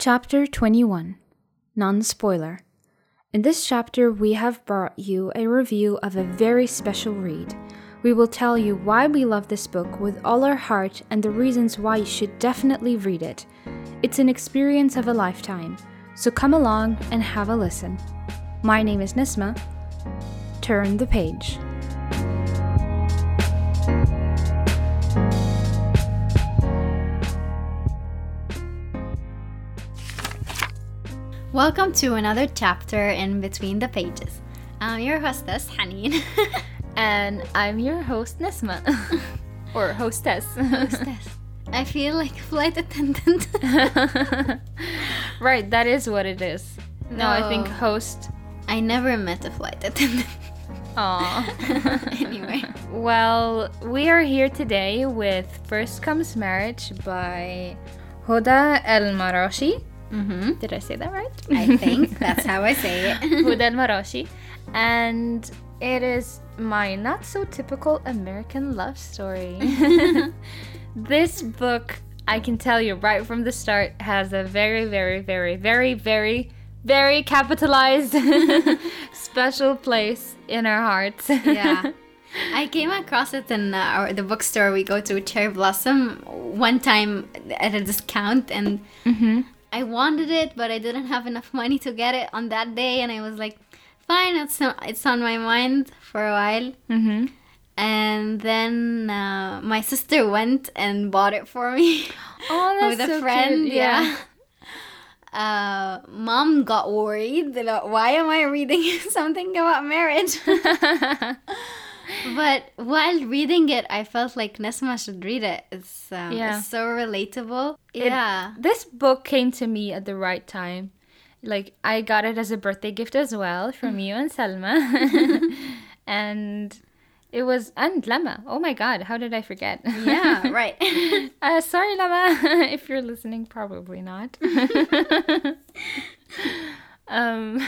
Chapter 21 Non spoiler. In this chapter, we have brought you a review of a very special read. We will tell you why we love this book with all our heart and the reasons why you should definitely read it. It's an experience of a lifetime, so come along and have a listen. My name is Nesma. Turn the page. Welcome to another chapter in Between the Pages. I'm your hostess, Haneen. And I'm your host, Nesma. or hostess. hostess. I feel like a flight attendant. right, that is what it is. No, I think host. I never met a flight attendant. Aw. anyway, well, we are here today with First Comes Marriage by Hoda El Marashi. Mm-hmm. Did I say that right? I think that's how I say it. Huda El Marashi. And it is my not so typical American love story. this book, I can tell you right from the start, has a very, very, very, very, very, very capitalized special place in our hearts. yeah. I came across it in uh, our, the bookstore we go to, Cherry Blossom, one time at a discount, and hmm I wanted it, but I didn't have enough money to get it on that day, and I was like, fine, it's it's on my mind for a while. hmm And then uh, my sister went and bought it for me Oh, that's with a so friend. cute. Yeah. Uh, mom got worried. that, Why am I reading something about marriage? But while reading it, I felt like Nesma should read it. It's, um, Yeah. it's so relatable. It- yeah. this book came to me at the right time. Like I got it as a birthday gift as well from you and Selma. and it was and Lama. Oh my god, how did I forget? Yeah, right. uh, sorry Lama if you're listening, probably not. um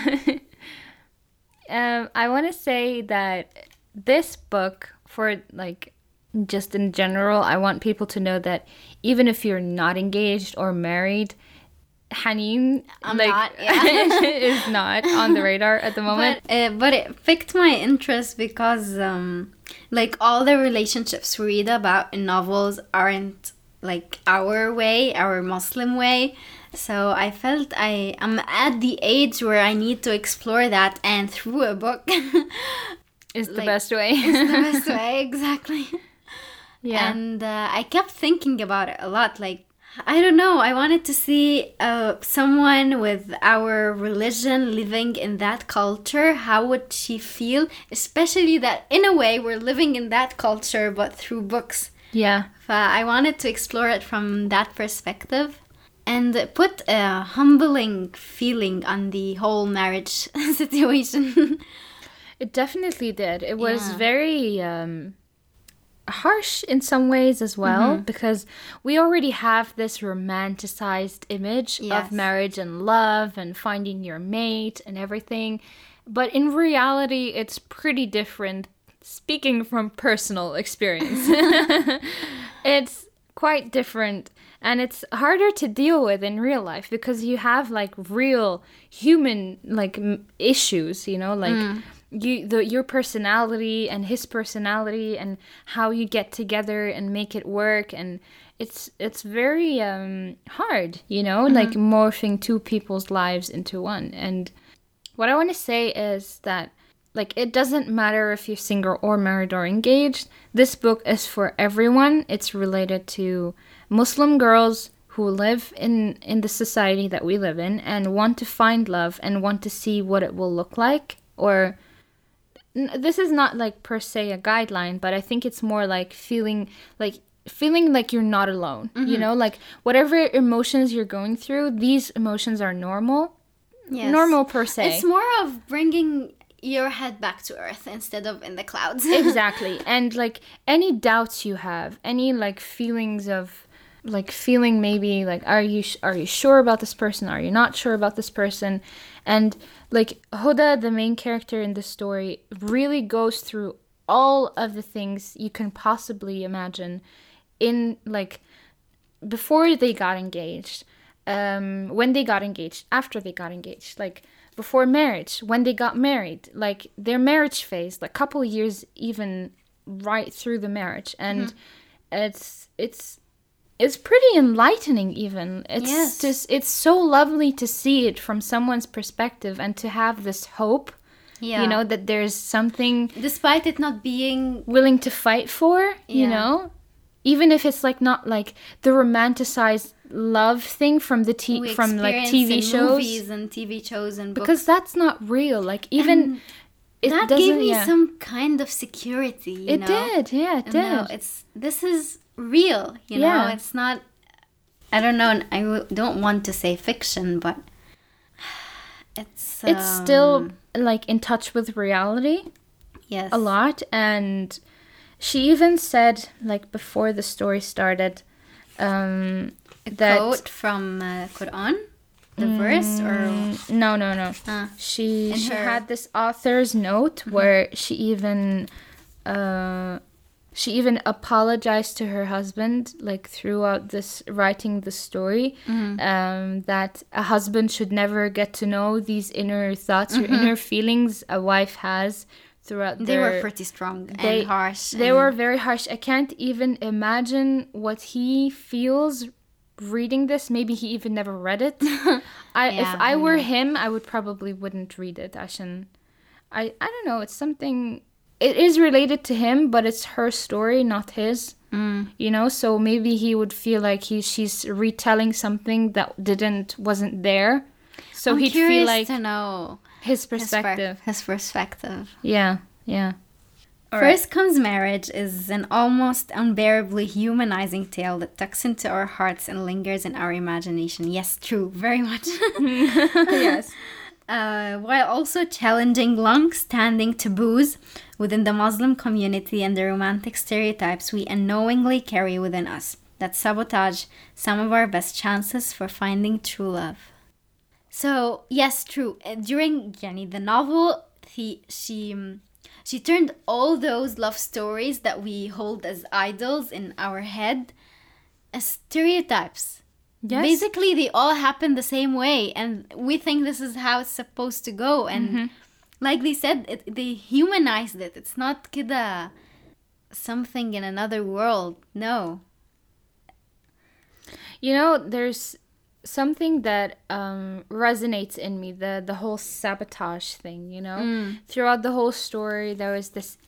um I want to say that this book for like just in general, I want people to know that even if you're not engaged or married, Haneen I'm like, not, yeah. is not on the radar at the moment. But, uh, but it piqued my interest because, um, like, all the relationships we read about in novels aren't like our way, our Muslim way. So I felt I am at the age where I need to explore that, and through a book is the like, best way. is the best way, exactly. yeah. And uh, I kept thinking about it a lot. Like, I don't know, I wanted to see uh, someone with our religion living in that culture. How would she feel? Especially that, in a way, we're living in that culture, but through books. yeah. Uh, I wanted to explore it from that perspective and put a humbling feeling on the whole marriage situation. It definitely did. It was Yeah. very um, harsh in some ways as well Mm-hmm. because we already have this romanticized image Yes. of marriage and love and finding your mate and everything. But in reality, it's pretty different. Speaking from personal experience, it's quite different and it's harder to deal with in real life because you have like real human like m- issues you know like you the your personality and his personality and how you get together and make it work and it's it's very um hard you know like morphing two people's lives into one and what I want to say is that like it doesn't matter if you're single or married or engaged. This book is for everyone. It's related to Muslim girls who live in in the society that we live in and want to find love and want to see what it will look like or this is not like per se a guideline, but I think it's more like feeling like feeling like you're not alone. You mm-hmm. know, like whatever emotions you're going through, these emotions are normal. Yes. Normal per se. It's more of bringing your head back to earth instead of in the clouds. exactly and like any doubts you have any like feelings of like feeling maybe like are you sh- are you sure about this person? Are you not sure about this person? And like Hoda the main character in the story really goes through all of the things you can possibly imagine in like before they got engaged um, when they got engaged, after they got engaged, like before marriage, when they got married, like their marriage phase, like couple years even right through the marriage, and Mm-hmm. it's it's it's pretty enlightening. Even it's Yes. just it's so lovely to see it from someone's perspective and to have this hope. Yeah. You know that there's something despite it not being willing to fight for, you know? Even if it's like not like the romanticized love thing from the t- we from like TV shows movies and TV shows and books. because that's not real. Like even it that gave me yeah. some kind of security. You It know? did. Yeah, it did. No, it's this is real. You know, it's not. I don't know. and I w- don't want to say fiction, but it's it's still um, like in touch with reality yes a lot and she even said like before the story started um A that quote from uh, Quran, the verse, or Mm, no no no Ah. she she her- Mm-hmm. had this author's note where she even uh she even apologized to her husband like throughout this writing the story Mm-hmm. um that a husband should never get to know these inner thoughts or inner feelings a wife has throughout Mm-hmm. they were pretty strong they- and harsh. they and- were very harsh. I can't even imagine what he feels reading this. Maybe he even never read it. I if Yeah, I I were him, I would probably wouldn't read it. Ashen. I I don't know. It's something. It is related to him, but it's her story, not his. Mm. You know, so maybe he would feel like he she's retelling something that didn't wasn't there. So I'm he'd feel like to know his his per- perspective. His perspective. yeah, yeah. All right. First Comes Marriage is an almost unbearably humanizing tale that tucks into our hearts and lingers in our imagination. Yes, true, very much. yes. uh, while also challenging long standing taboos within the Muslim community and the romantic stereotypes we unknowingly carry within us that sabotage some of our best chances for finding true love. So, yes, true. uh, During yani, the novel, he, she, um, she turned all those love stories that we hold as idols in our head as stereotypes. Yes. Basically, they all happen the same way, and we think this is how it's supposed to go. And Mm-hmm. like they said, it, they humanized it. It's not kida something in another world. No. You know, there's something that um, resonates in me the the whole sabotage thing. You know, Mm. throughout the whole story, there was this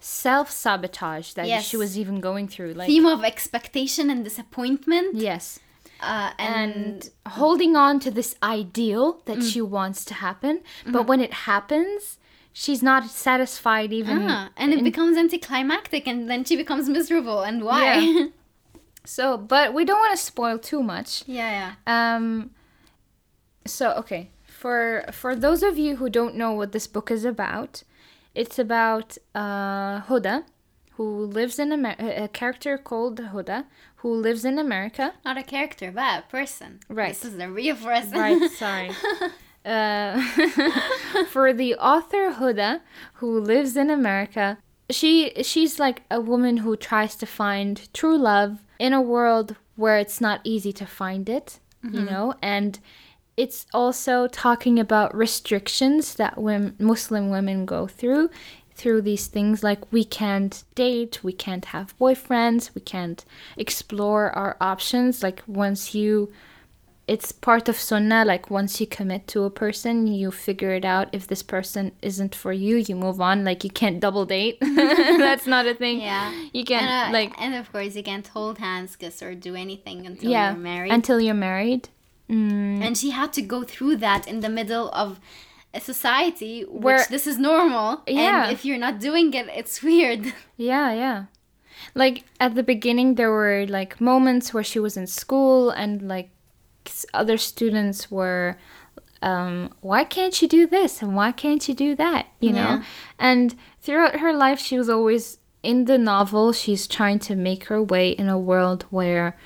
self sabotage that Yes. she was even going through. Like, Theme of expectation and disappointment. yes, Uh, and, and holding on to this ideal that she wants to happen, but when it happens, she's not satisfied even. Ah, and it in- becomes anticlimactic, and then she becomes miserable. And why? Yeah. so, but we don't want to spoil too much. yeah, yeah. Um. So okay, for for those of you who don't know what this book is about, it's about uh, Huda, who lives in America. A character called Huda, who lives in America. Not a character, but a person. Right. This is a real person. Right. Sorry. Uh, for the author Huda, who lives in America, she she's like a woman who tries to find true love in a world where it's not easy to find it, you know, and it's also talking about restrictions that women, Muslim women go through through these things like we can't date, we can't have boyfriends, we can't explore our options. Like once you it's part of sunnah like once you commit to a person you figure it out. If this person isn't for you you move on. Like you can't double date. That's not a thing. Yeah. you can't And, uh, like and of course, you can't hold hands, kiss, or do anything until yeah. you're married. until you're married. Mm, and she had to go through that in the middle of a society Where- this is normal. Yeah. And if you're not doing it, it's weird. yeah yeah like at the beginning there were like moments where she was in school and like other students were um, why can't you do this and why can't you do that you know Yeah. and throughout her life she was always in the novel she's trying to make her way in a world where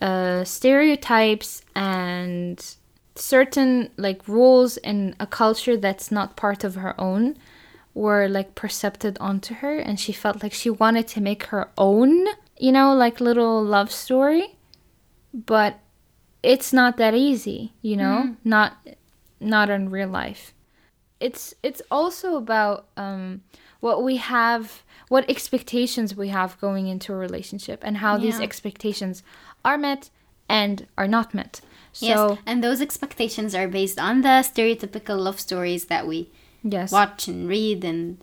uh, stereotypes and certain like rules in a culture that's not part of her own were like percepted onto her and she felt like she wanted to make her own you know like little love story but it's not that easy, you know? Not not in real life. It's it's also about um what we have what expectations we have going into a relationship and how these expectations are met and are not met. So yes, and those expectations are based on the stereotypical love stories that we yes. watch and read, and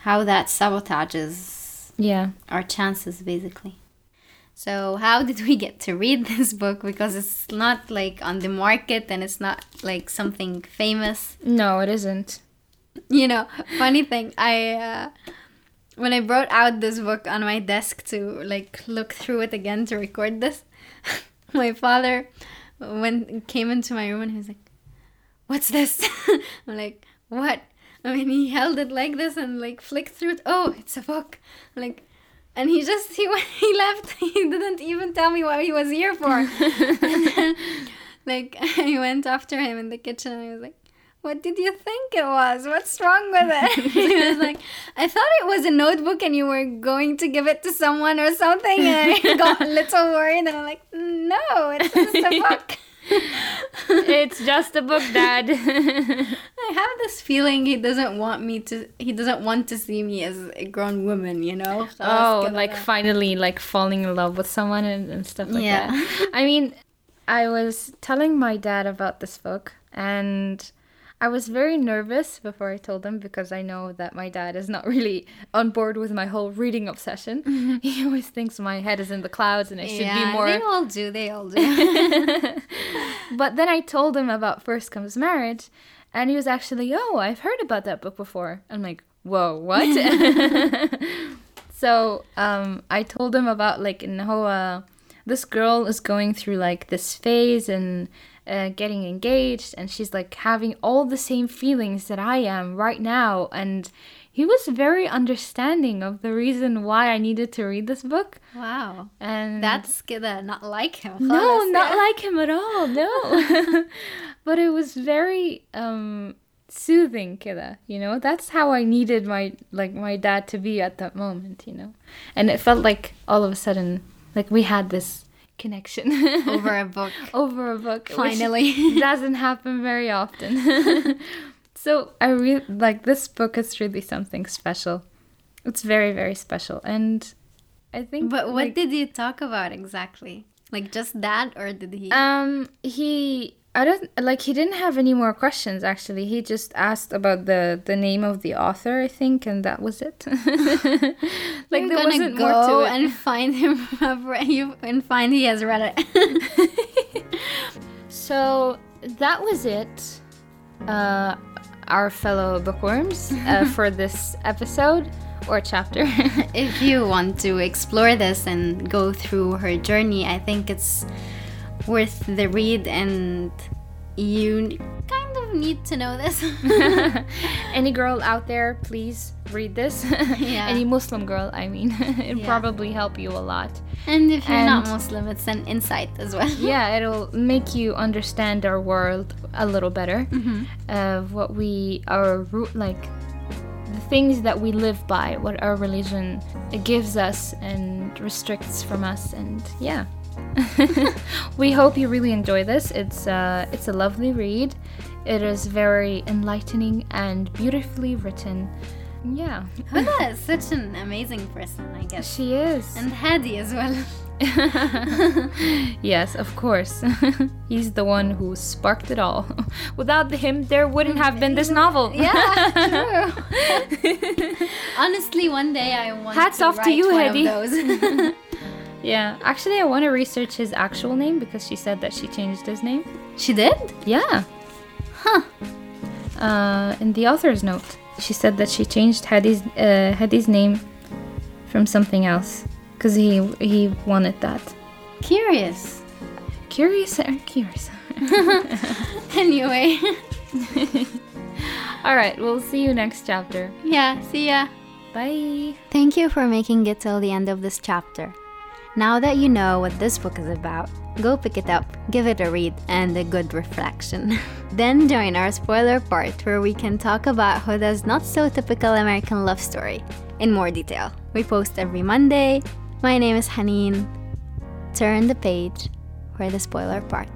how that sabotages Yeah. our chances, basically. So, how did we get to read this book? Because it's not like on the market and it's not like something famous. No, it isn't. You know, funny thing, I uh, when I brought out this book on my desk to like look through it again to record this, my father when came into my room and he was like, "What's this?" I'm like, "What?" I mean, he held it like this and like flicked through it. Oh, it's a book. Like, and he just he went- he left. He didn't even tell me what he was here for. like, I went after him in the kitchen and I was like. What did you think it was? What's wrong with it? he was like, I thought it was a notebook and you were going to give it to someone or something. And I got a little worried and I'm like, no, it's just a book. it's just a book, Dad. I have this feeling he doesn't want me to. He doesn't want to see me as a grown woman, you know. oh, like finally, like falling in love with someone and, and stuff like Yeah. that. I mean, I was telling my dad about this book, and I was very nervous before I told him because I know that my dad is not really on board with my whole reading obsession. He always thinks my head is in the clouds and I should yeah, be more. They all do. They all do. but then I told him about First Comes Marriage, and he was actually, oh, I've heard about that book before. I'm like, whoa, what? so um, I told him about like uh, this girl is going through like this phase and uh, getting engaged, and she's like having all the same feelings that I am right now, and. He was very understanding of the reason why I needed to read this book, wow, and that's gonna not like him. no, not like him at all. No. but it was very um soothing kida, you know? That's how I needed my like my dad to be at that moment, you know. And it felt like all of a sudden like we had this connection over a book. over a book. Finally. doesn't happen very often. so I really like this book is really something special. It's very, very special. And I think But what like, did you talk about exactly? Like just that, or did he? Um, he I don't like he didn't have any more questions actually. He just asked about the the name of the author, I think, and that was it. like You're there wasn't go more to it. and find him. you and find he has read it. So that was it. Uh our fellow bookworms uh, for this episode or chapter. if you want to explore this and go through her journey, I think it's worth the read, and you kind of need to know this. Any girl out there, please read this. Yeah. Any Muslim girl, I mean. It'd Yeah. probably help you a lot. and if you're not Muslim, it's an insight as well. yeah, it'll make you understand our world a little better. Mm-hmm. Of what we are root like the things that we live by, what our religion gives us and restricts from us, and yeah. we hope you really enjoy this. It's uh, it's a lovely read. It is very enlightening and beautifully written. Yeah, Huda is such an amazing person, I guess. she is. And Hadi as well. yes, of course. He's the one who sparked it all. Without him, there wouldn't have been this novel. Yeah, true. Honestly, one day I want Hats to off to you, Hadi. Yeah, actually, I want to research his actual name because she said that she changed his name. she did? Yeah. Huh. Uh, in the author's note, she said that she changed Hadi's uh, Hadi's name from something else because he he wanted that. Curious. Curious or curious? Anyway, All right, we'll see you next chapter. yeah, see ya. Bye. Thank you for making it till the end of this chapter. Now that you know what this book is about, go pick it up, give it a read, and a good reflection. then join our spoiler part where we can talk about Huda's not so typical American love story in more detail. We post every Monday. My name is Haneen. Turn the page for the spoiler part.